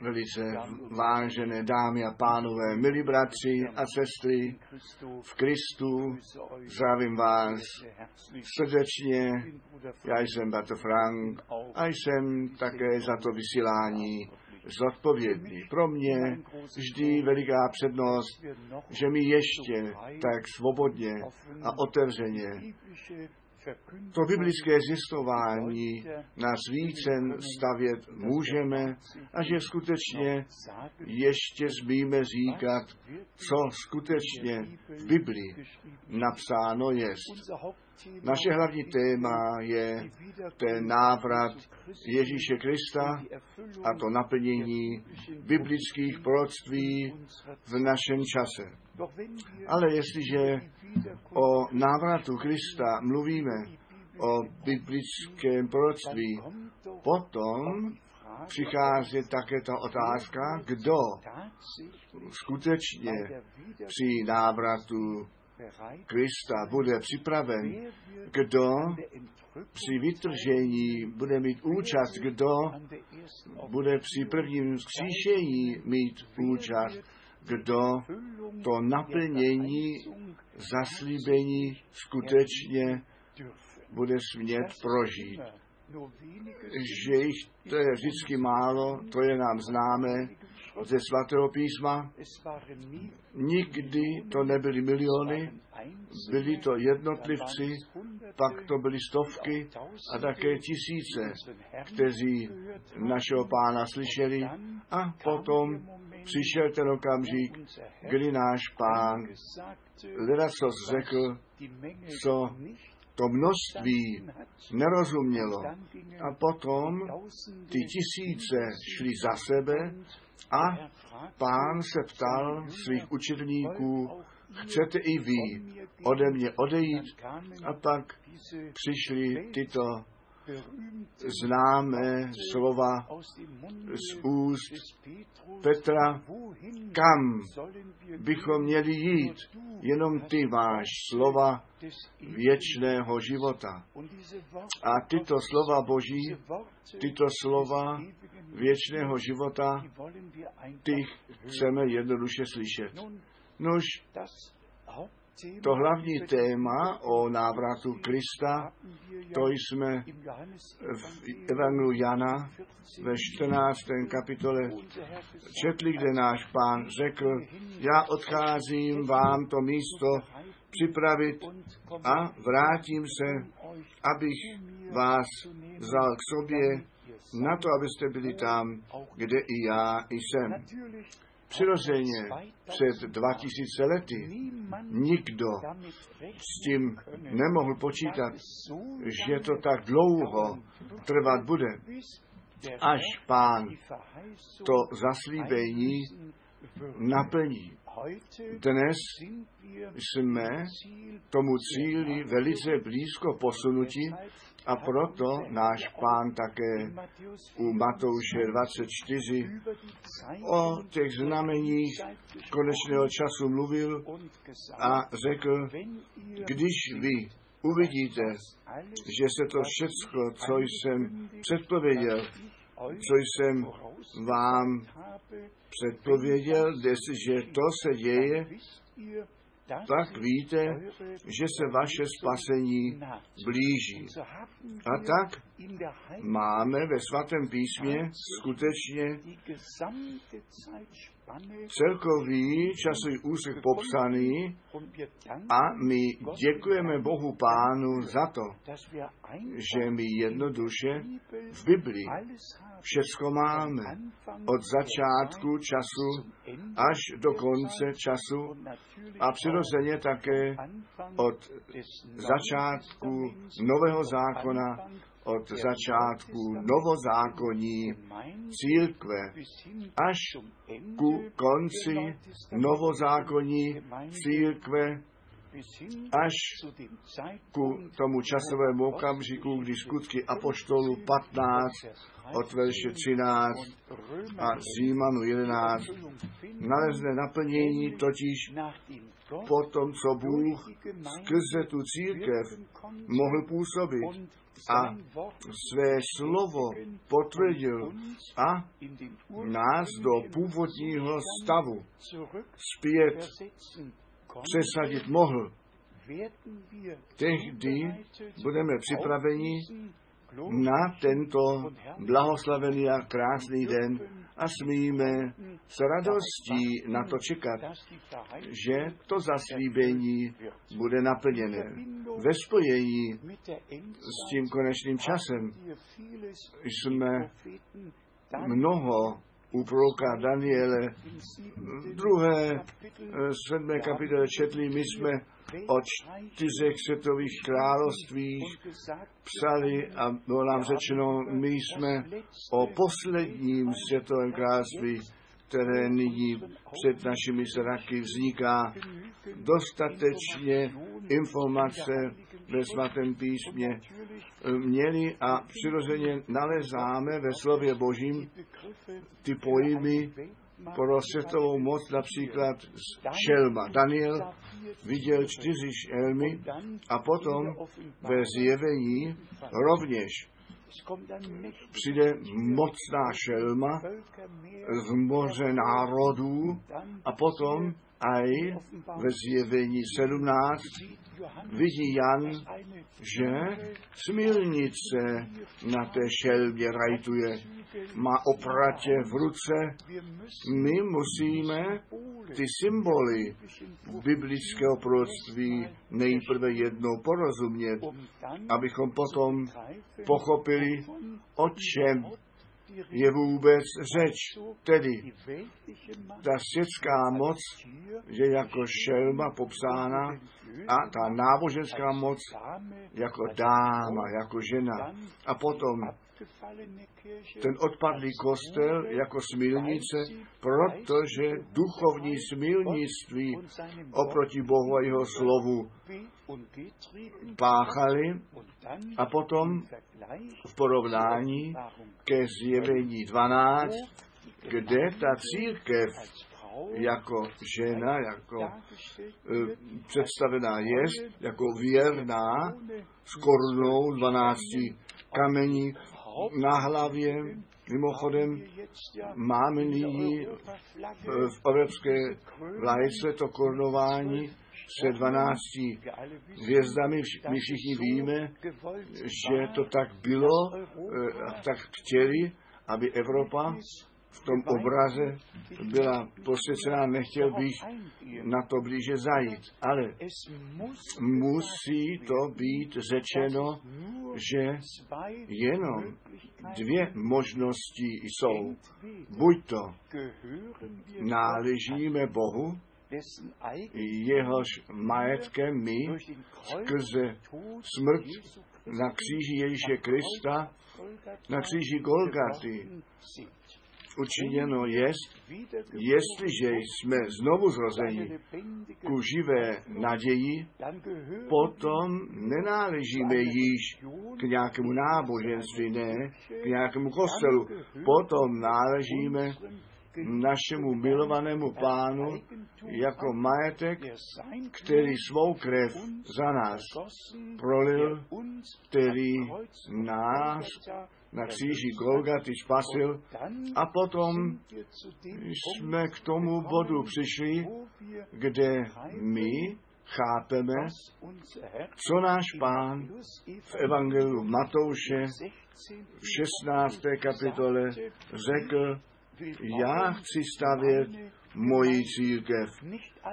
Velice vážené dámy a pánové, milí bratři a sestry v Kristu, zdravím vás srdečně. Já jsem Bato Frank a jsem také za to vysílání zodpovědný. Pro mě vždy veliká přednost, že mi ještě tak svobodně a otevřeně to biblické zjistování na svícen stavět můžeme a že skutečně ještě smíme říkat, co skutečně v Biblii napsáno jest. Naše hlavní téma je ten návrat Ježíše Krista a to naplnění biblických proroctví v našem čase. Ale jestliže o návratu Krista mluvíme, o biblickém proroctví, potom přichází také ta otázka, kdo skutečně při návratu Krista bude připraven, kdo při vytržení bude mít účast, kdo bude při prvním zkříšení mít účast, kdo to naplnění zaslíbení skutečně bude smět prožít. Že jich to je vždycky málo, to je nám známé ze svatého písma. Nikdy to nebyly miliony, byli to jednotlivci, pak to byly stovky a také tisíce, kteří našeho pána slyšeli a potom přišel ten okamžik, kdy náš pán leda co řekl, co to množství nerozumělo. A potom ty tisíce šli za sebe a pán se ptal svých učedníků, chcete i vy ode mě odejít? A pak přišly tyto známé slova z úst Petra, kam bychom měli jít, jenom ty máš slova věčného života. A tyto slova Boží, tyto slova věčného života, ty chceme jednoduše slyšet. Nož, to hlavní téma o návratu Krista, to jsme v Evangelu Jana ve 14. kapitole četli, kde náš pán řekl, já odcházím vám to místo připravit a vrátím se, abych vás vzal k sobě na to, abyste byli tam, kde i já jsem. Přirozeně před 2000 lety nikdo s tím nemohl počítat, že to tak dlouho trvat bude, až pán to zaslíbení naplní. Dnes jsme tomu cíli velice blízko posunuti a proto náš pán také u Matouše 24 o těch znameních konečného času mluvil a řekl, když vy uvidíte, že se to všechno, co jsem předpověděl, co jsem vám předpověděl, že to se děje, tak víte, že se vaše spasení blíží. A tak máme ve svatém písmě skutečně celkový časový úsek popsaný a my děkujeme Bohu Pánu za to, že my jednoduše v Biblii všecko máme. Od začátku času až do konce času a přirozeně také od začátku nového zákona od začátku novozákonní církve až ku konci novozákonní církve až ku tomu časovému okamžiku, kdy skutky Apoštolu 15 od verše 13 a Římanu 11 nalezne naplnění totiž po tom, co Bůh skrze tu církev mohl působit a své slovo potvrdil a nás do původního stavu zpět přesadit mohl. Tehdy budeme připraveni na tento blahoslavený a krásný den a smíme s radostí na to čekat, že to zaslíbení bude naplněné. Ve spojení s tím konečným časem. jsme mnoho u proroka Daniele druhé sedmé kapitole četli, my jsme o čtyřech světových královstvích psali a bylo nám řečeno, my jsme o posledním světovém království, které nyní před našimi zraky vzniká, dostatečně informace ve svatém písmě měli a přirozeně nalezáme ve slově Božím ty pojmy pro světovou moc, například šelma. Daniel viděl čtyři šelmy a potom ve zjevení rovněž přijde mocná šelma v moře národů a potom aj ve zjevení 17 vidí Jan, že smilnice na té šelmě rajtuje, má opratě v ruce. My musíme ty symboly biblického proroctví nejprve jednou porozumět, abychom potom pochopili, o čem je vůbec řeč. Tedy ta světská moc je jako šelma popsána a ta náboženská moc jako dáma, jako žena. A potom ten odpadlý kostel jako smilnice, protože duchovní smilnictví oproti Bohu a jeho slovu páchali a potom v porovnání ke zjevení 12, kde ta církev jako žena, jako e, představená je, jako věrná, s korunou 12 kamení na hlavě. Mimochodem máme nyní v evropské vlajce to korunování se 12 hvězdami. My všichni víme, že to tak bylo, tak chtěli, aby Evropa v tom obraze byla posvěcená, nechtěl bych na to blíže zajít. Ale musí to být řečeno, že jenom dvě možnosti jsou. Buď to náležíme Bohu, jehož majetkem my skrze smrt na kříži Ježíše Krista, na kříži Golgaty učiněno jest, jestliže jsme znovu zrozeni ku živé naději, potom nenáležíme již k nějakému náboženství, ne, k nějakému kostelu, potom náležíme našemu milovanému pánu jako majetek, který svou krev za nás prolil, který nás na kříži Golgaty spasil a potom jsme k tomu bodu přišli, kde my chápeme, co náš pán v Evangeliu Matouše v 16. kapitole řekl, já chci stavět moji církev.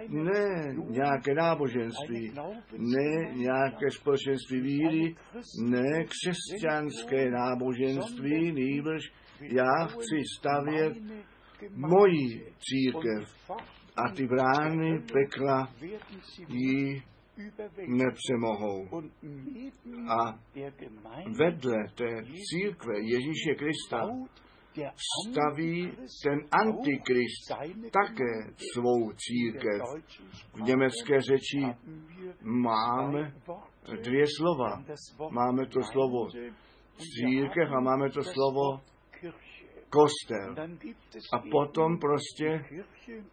Ne nějaké náboženství, ne nějaké společenství víry, ne křesťanské náboženství, nýbrž já chci stavět moji církev. A ty brány pekla ji nepřemohou. A vedle té církve Ježíše Krista staví ten antikrist také svou církev. V německé řeči máme dvě slova. Máme to slovo církev a máme to slovo kostel. A potom prostě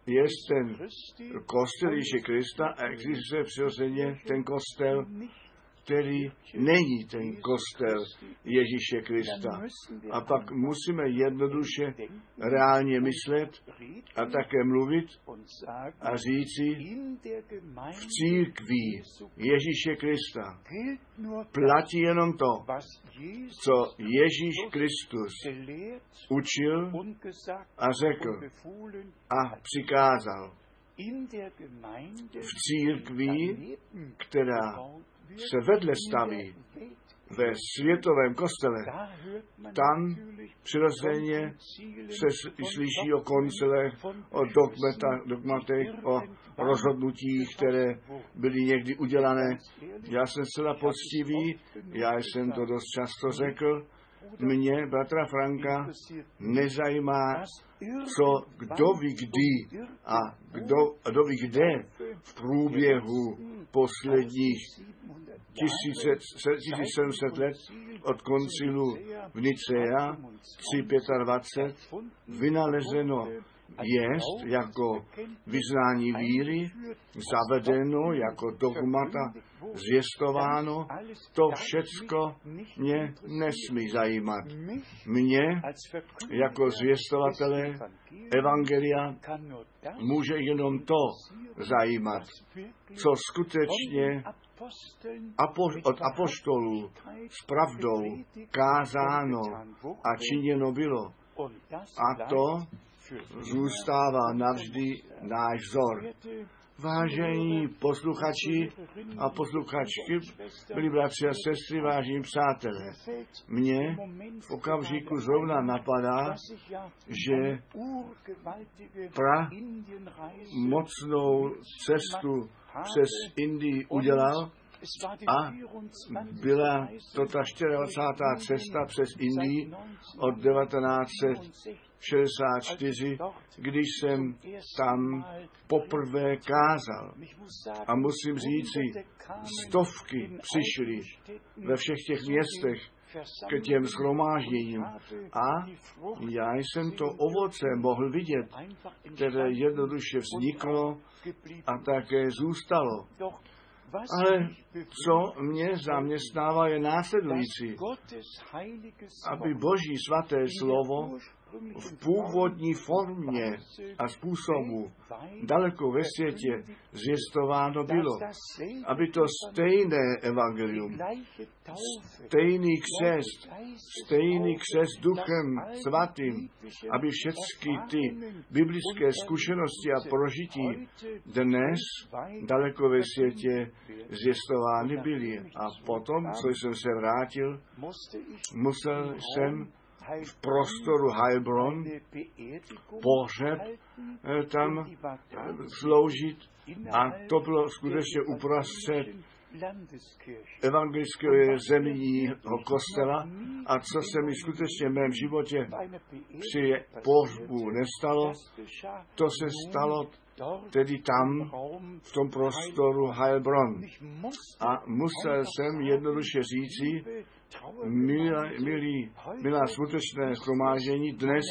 je ten kostel Ježíše Krista a existuje přirozeně ten kostel který není ten kostel Ježíše Krista. A pak musíme jednoduše reálně myslet a také mluvit a říci, v církví Ježíše Krista platí jenom to, co Ježíš Kristus učil a řekl a přikázal v církvi, která se vedle staví ve světovém kostele, tam přirozeně se slyší o koncilech, o dogmata, dogmatech, o rozhodnutích, které byly někdy udělané. Já jsem zcela poctivý, já jsem to dost často řekl, mě, bratra Franka, nezajímá, co kdo ví kdy a kdo, kdo ví kde v průběhu posledních 1700 let od koncilu v Nicea 325 vynalezeno jest jako vyznání víry, zavedeno jako dogmata, zvěstováno, to všecko mě nesmí zajímat. Mě jako zvěstovatele Evangelia může jenom to zajímat, co skutečně od apoštolů s pravdou kázáno a činěno bylo. A to zůstává navždy náš vzor. Vážení posluchači a posluchačky, byli bratři a sestry, vážení přátelé, mně v okamžiku zrovna napadá, že pra mocnou cestu přes Indii udělal a byla to ta 24. cesta přes Indii od 1964, když jsem tam poprvé kázal. A musím říci, stovky přišly ve všech těch městech k těm schromážděním. A já jsem to ovoce mohl vidět, které jednoduše vzniklo a také zůstalo. Ale co mě zaměstnává je následující, aby Boží svaté slovo v původní formě a způsobu daleko ve světě zjistováno bylo, aby to stejné evangelium, stejný křest, stejný křest duchem svatým, aby všechny ty biblické zkušenosti a prožití dnes daleko ve světě zjistovány byly. A potom, co jsem se vrátil, musel jsem v prostoru Heilbronn pohřeb tam sloužit a to bylo skutečně uprostřed evangelického zemního kostela a co se mi skutečně v mém životě při pohřbu nestalo, to se stalo tedy tam, v tom prostoru Heilbronn. A musel jsem jednoduše říci, milí, milá skutečné schromážení, dnes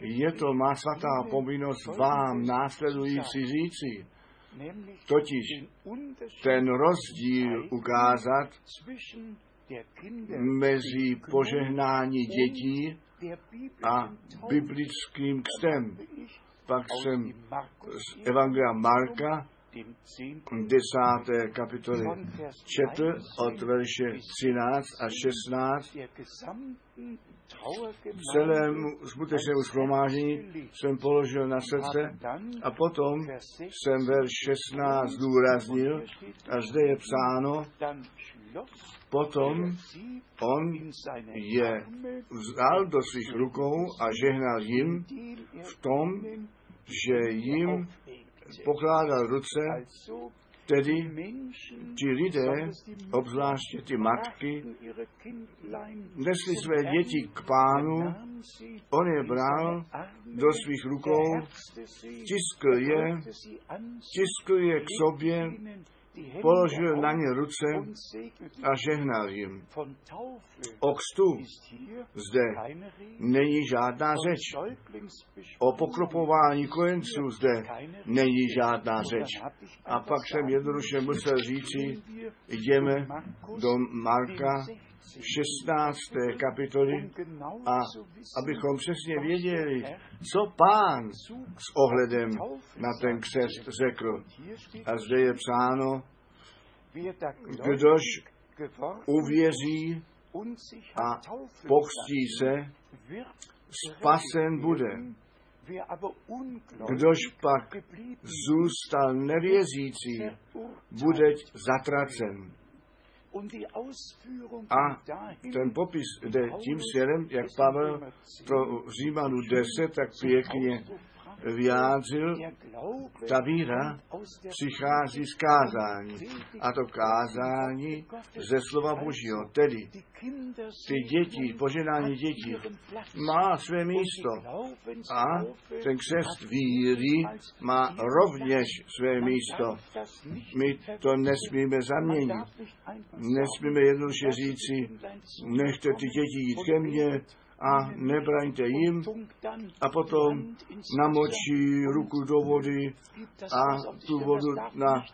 je to má svatá povinnost vám následující říci. Totiž ten rozdíl ukázat mezi požehnání dětí a biblickým křtem. Pak jsem z Evangelia Marka desáté kapitoly četl od verše 13 a 16 celému skutečnému schromážení jsem položil na srdce a potom jsem verš 16 zdůraznil a zde je psáno, potom on je vzal do svých rukou a žehnal jim v tom, že jim pokládal ruce Tedy ti lidé, obzvláště ty matky, nesli své děti k pánu, on je bral do svých rukou, tiskl je, tiskl je k sobě, položil na ně ruce a žehnal jim. O kstu zde není žádná řeč. O pokropování kojenců zde není žádná řeč. A pak jsem jednoduše musel říci, jdeme do Marka 16. kapitoly a abychom přesně věděli, co pán s ohledem na ten křest řekl. A zde je psáno, kdož uvěří a pokstí se, spasen bude. Kdož pak zůstal nevěřící, bude zatracen. A ten popis jde tím směrem, jak Pavel v Římanu 10 tak pěkně vyjádřil, ta víra přichází z kázání. A to kázání ze slova Božího. Tedy ty děti, poženání dětí, má své místo. A ten křest víry má rovněž své místo. My to nesmíme zaměnit. Nesmíme jednoduše říci, nechte ty děti jít ke mně, a nebraňte jim a potom namočí ruku do vody a tu vodu na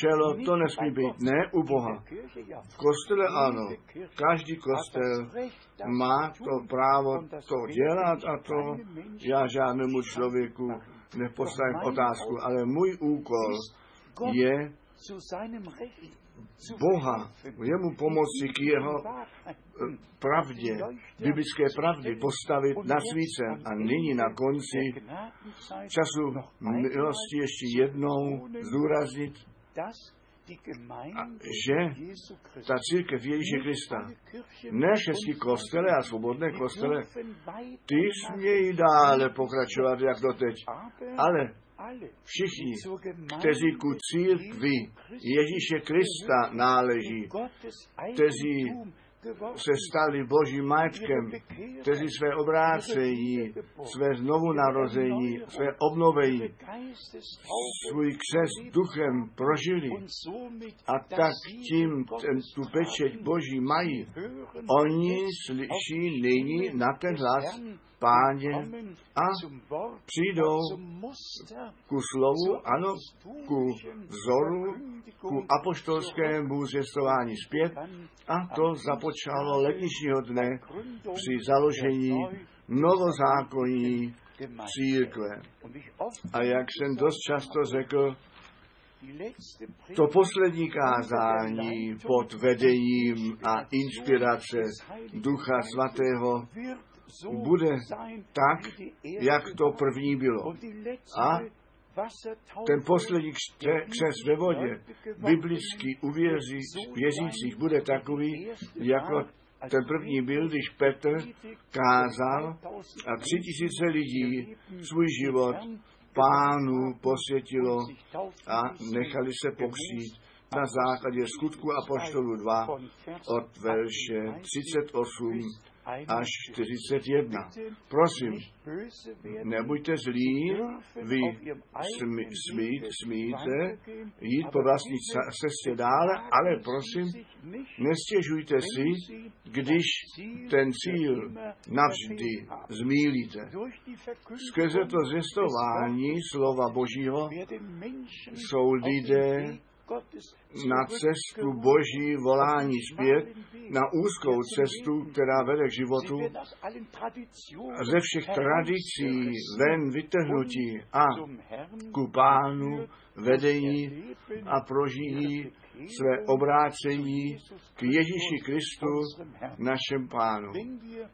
čelo, to nesmí být. Ne u Boha. V kostele ano. Každý kostel má to právo to dělat a to já žádnému člověku nepostavím otázku, ale můj úkol je Boha, jemu pomoci k jeho eh, pravdě, biblické pravdy postavit na svíce a nyní na konci času milosti ještě jednou zdůraznit, že ta církev Ježíše Krista, ne všechny kostele a svobodné kostele, ty smějí dále pokračovat jak doteď, ale všichni, kteří ku církvi Ježíše Krista náleží, kteří se stali božím majetkem, kteří své obrácení, své znovu narození, své obnovení, svůj křest duchem prožili. A tak tím ten, tu pečeť boží mají. Oni slyší nyní na ten hlas páně a přijdou ku slovu, ano, ku vzoru, ku apoštolskému zvěstování zpět a to započalo letničního dne při založení novozákonní církve. A jak jsem dost často řekl, to poslední kázání pod vedením a inspirace Ducha Svatého bude tak, jak to první bylo. A ten poslední křes ve vodě biblicky u věřících bude takový, jako ten první byl, když Petr kázal a tři tisíce lidí svůj život pánu posvětilo a nechali se pokřít na základě skutku Apoštolu 2 od verše 38 až 41. Prosím, nebuďte zlí, vy smí, smí, smíte jít po vlastní cestě dále, ale prosím, nestěžujte si, když ten cíl navždy zmílíte. Skrze to zvěstování slova Božího jsou lidé na cestu boží volání zpět, na úzkou cestu, která vede k životu, ze všech tradicí ven vytrhnutí a ku pánu vedení a prožijí své obrácení k Ježíši Kristu, našem pánu.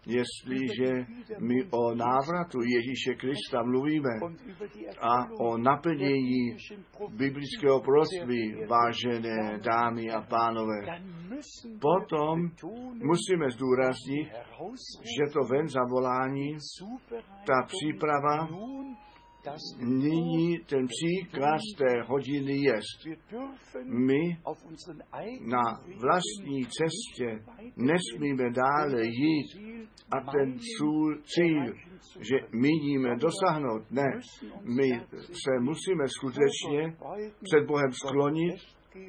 Jestliže my o návratu Ježíše Krista mluvíme a o naplnění biblického proství, vážené dámy a pánové, potom musíme zdůraznit, že to ven zavolání, ta příprava nyní ten příkaz té hodiny jest. My na vlastní cestě nesmíme dále jít a ten cíl, že míníme dosáhnout. Ne, my se musíme skutečně před Bohem sklonit,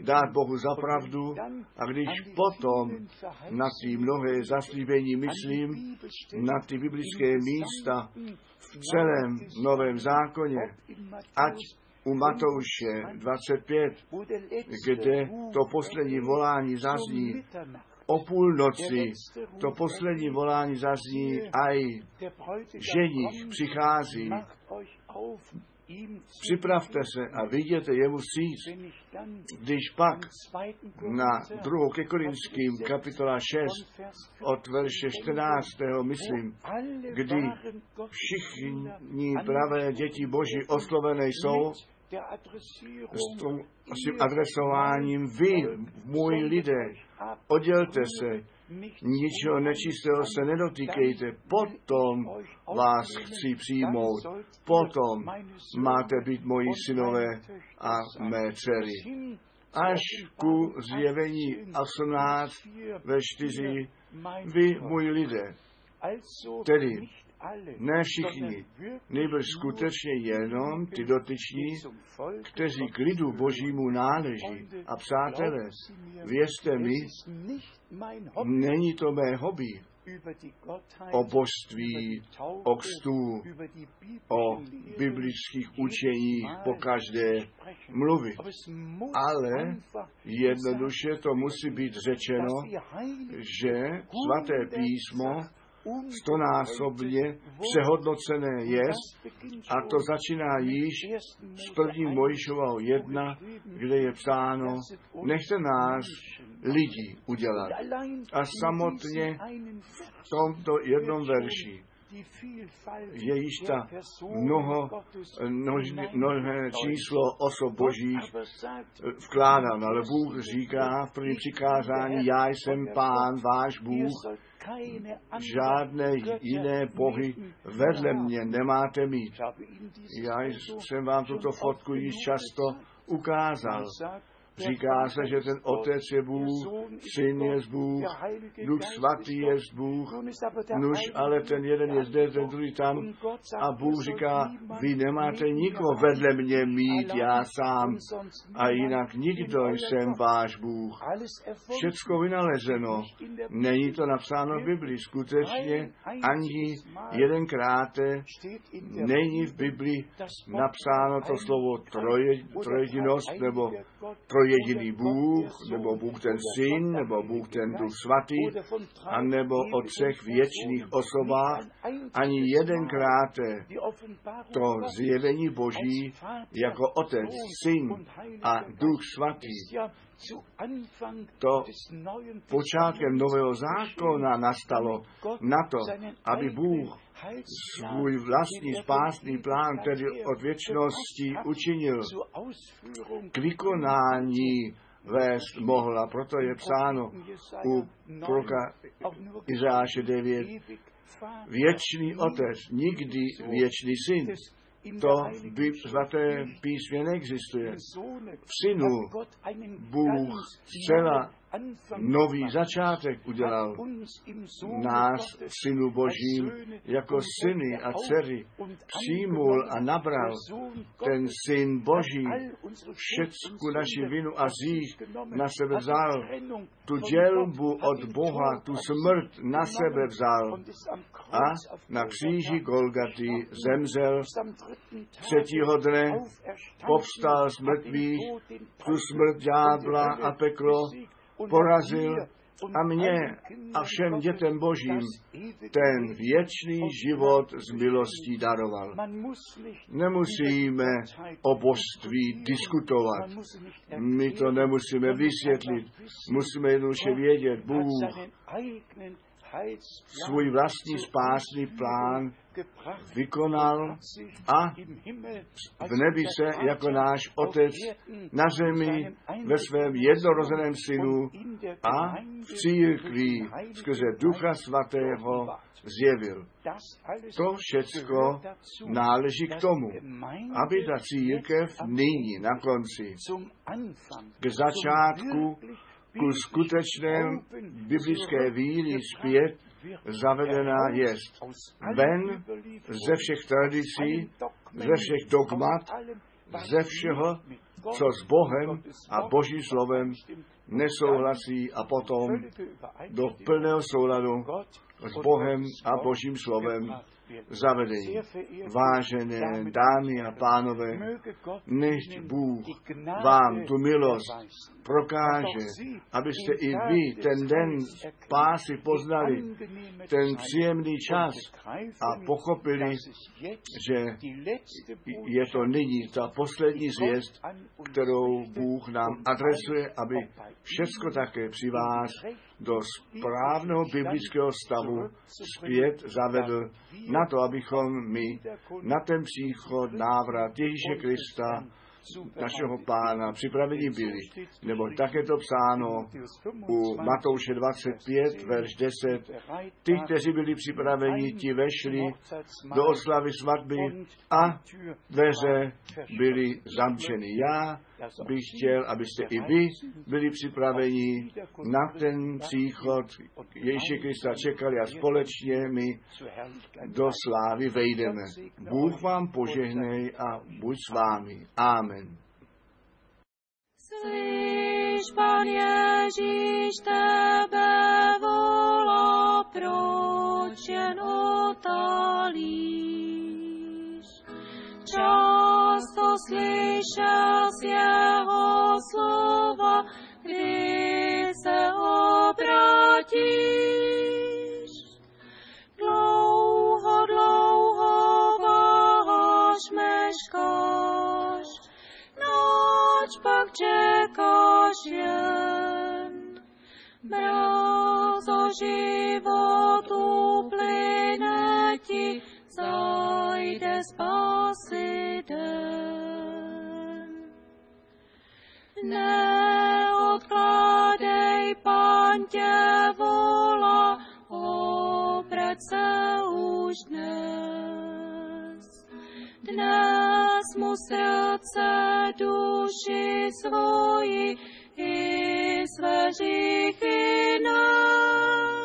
dát Bohu za pravdu a když potom na ty mnohé zaslíbení myslím, na ty biblické místa v celém Novém zákoně, ať u Matouše 25, kde to poslední volání zazní o půlnoci, to poslední volání zazní, aj ženich přichází, Připravte se a viděte jemu vstříc. Když pak na druhou ke Korinským kapitola 6 od verše 14. myslím, kdy všichni pravé děti Boží oslovené jsou s tím adresováním vy, můj lidé, oddělte se, ničeho nečistého se nedotýkejte, potom vás chci přijmout, potom máte být moji synové a mé dcery. Až ku zjevení 18 ve 4, vy, můj lidé, tedy ne všichni, nejbrž skutečně jenom ty dotyční, kteří k lidu božímu náleží. A přátelé, věřte mi, není to mé hobby. O božství, o kstu, o biblických učeních po každé mluvit. Ale jednoduše to musí být řečeno, že svaté písmo stonásobně přehodnocené jest a to začíná již z první Mojžovou jedna, kde je psáno, nechte nás lidi udělat. A samotně v tomto jednom verši je již ta mnoho, mnohé číslo osob božích vkládáno, ale Bůh říká v první přikázání, já jsem pán, váš Bůh, žádné jiné bohy vedle mě nemáte mít. Já jsem vám tuto fotku již často ukázal. Říká se, že ten Otec je Bůh, Syn je Bůh, Duch Svatý je Bůh, nuž, ale ten jeden je zde, ten druhý tam. A Bůh říká, vy nemáte nikoho vedle mě mít, já sám. A jinak nikdo jsem váš Bůh. Všecko vynalezeno. Není to napsáno v Biblii. Skutečně ani jedenkrát není v Biblii napsáno to slovo troje, trojedinost nebo troj jediný Bůh, nebo Bůh ten Syn, nebo Bůh ten Duch Svatý, a nebo o třech věčných osobách, ani jedenkrát to zjevení Boží jako Otec, Syn a Duch Svatý. To počátkem nového zákona nastalo na to, aby Bůh svůj vlastní spásný plán, který od věčnosti učinil, k vykonání vést mohla. Proto je psáno u proroka Izáše 9, věčný otec, nikdy věčný syn to by svaté písmě neexistuje. V synu Bůh zcela nový začátek udělal nás, synu božím, jako syny a dcery. Přijmul a nabral ten syn boží všecku naši vinu a zích na sebe vzal. Tu dělbu od Boha, tu smrt na sebe vzal a na kříži Golgaty zemřel. Třetího dne povstal z mrtvých, tu smrt ďábla a peklo porazil a mě a všem dětem božím ten věčný život z milostí daroval. Nemusíme o božství diskutovat. My to nemusíme vysvětlit. Musíme jednoduše vědět, Bůh svůj vlastní spásný plán vykonal a v nebi se jako náš Otec na zemi ve svém jednorozeném synu a v církvi skrze Ducha Svatého zjevil. To všecko náleží k tomu, aby ta církev nyní na konci k začátku ku skutečné biblické víry zpět zavedená jest. Ven ze všech tradicí, ze všech dogmat, ze všeho, co s Bohem a Božím slovem nesouhlasí a potom do plného souladu s Bohem a Božím slovem zavedení. Vážené dámy a pánové, nech Bůh vám tu milost prokáže, abyste i vy ten den pásy poznali, ten příjemný čas a pochopili, že je to nyní ta poslední zvěst, kterou Bůh nám adresuje, aby všecko také při vás do správného biblického stavu zpět zavedl na to, abychom my na ten příchod, návrat Ježíše Krista našeho pána připraveni byli. Nebo tak je to psáno u Matouše 25, verš 10. Ty, kteří byli připraveni, ti vešli do oslavy svatby a dveře byly zamčeny. Já bych chtěl, abyste i vy byli připraveni na ten příchod Ježíše Krista čekali a společně my do slávy vejdeme. Bůh vám požehnej a buď s vámi. Amen. Slyš, Pan Ježíš, tebe volá, proč jen otálíš? Často slyšel z jeho slova, kdy se obrátíš. Dlouho, dlouho váháš, meškáš, noč pak čekáš jen. Mrazo životu plyne ti, zajde spasi Neodkládej, Pán tě volá, obrať se už dnes. Dnes mu srdce duši svoji i své říchy nás.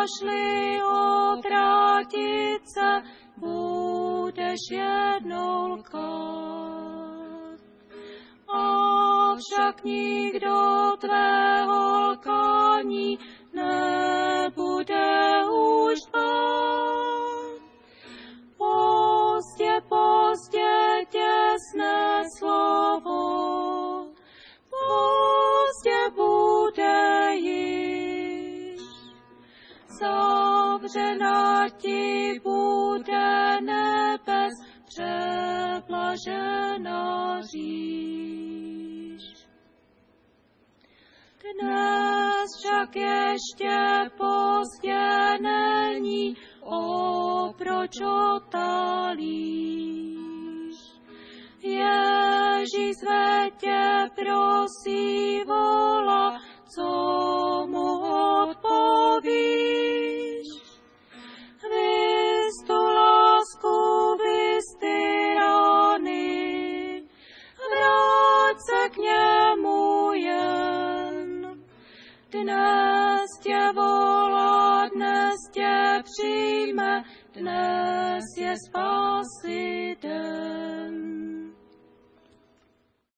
Zameškáš-li obrátit se, budeš jednou lkát. Avšak nikdo tvého Zavřena ti bude nebes, přeblažena říš. Dnes však ještě pozdě není, o proč otálíš. Ježíš své tě prosí, volá, co mu Volá, dnes tě přijme, dnes je spasi den.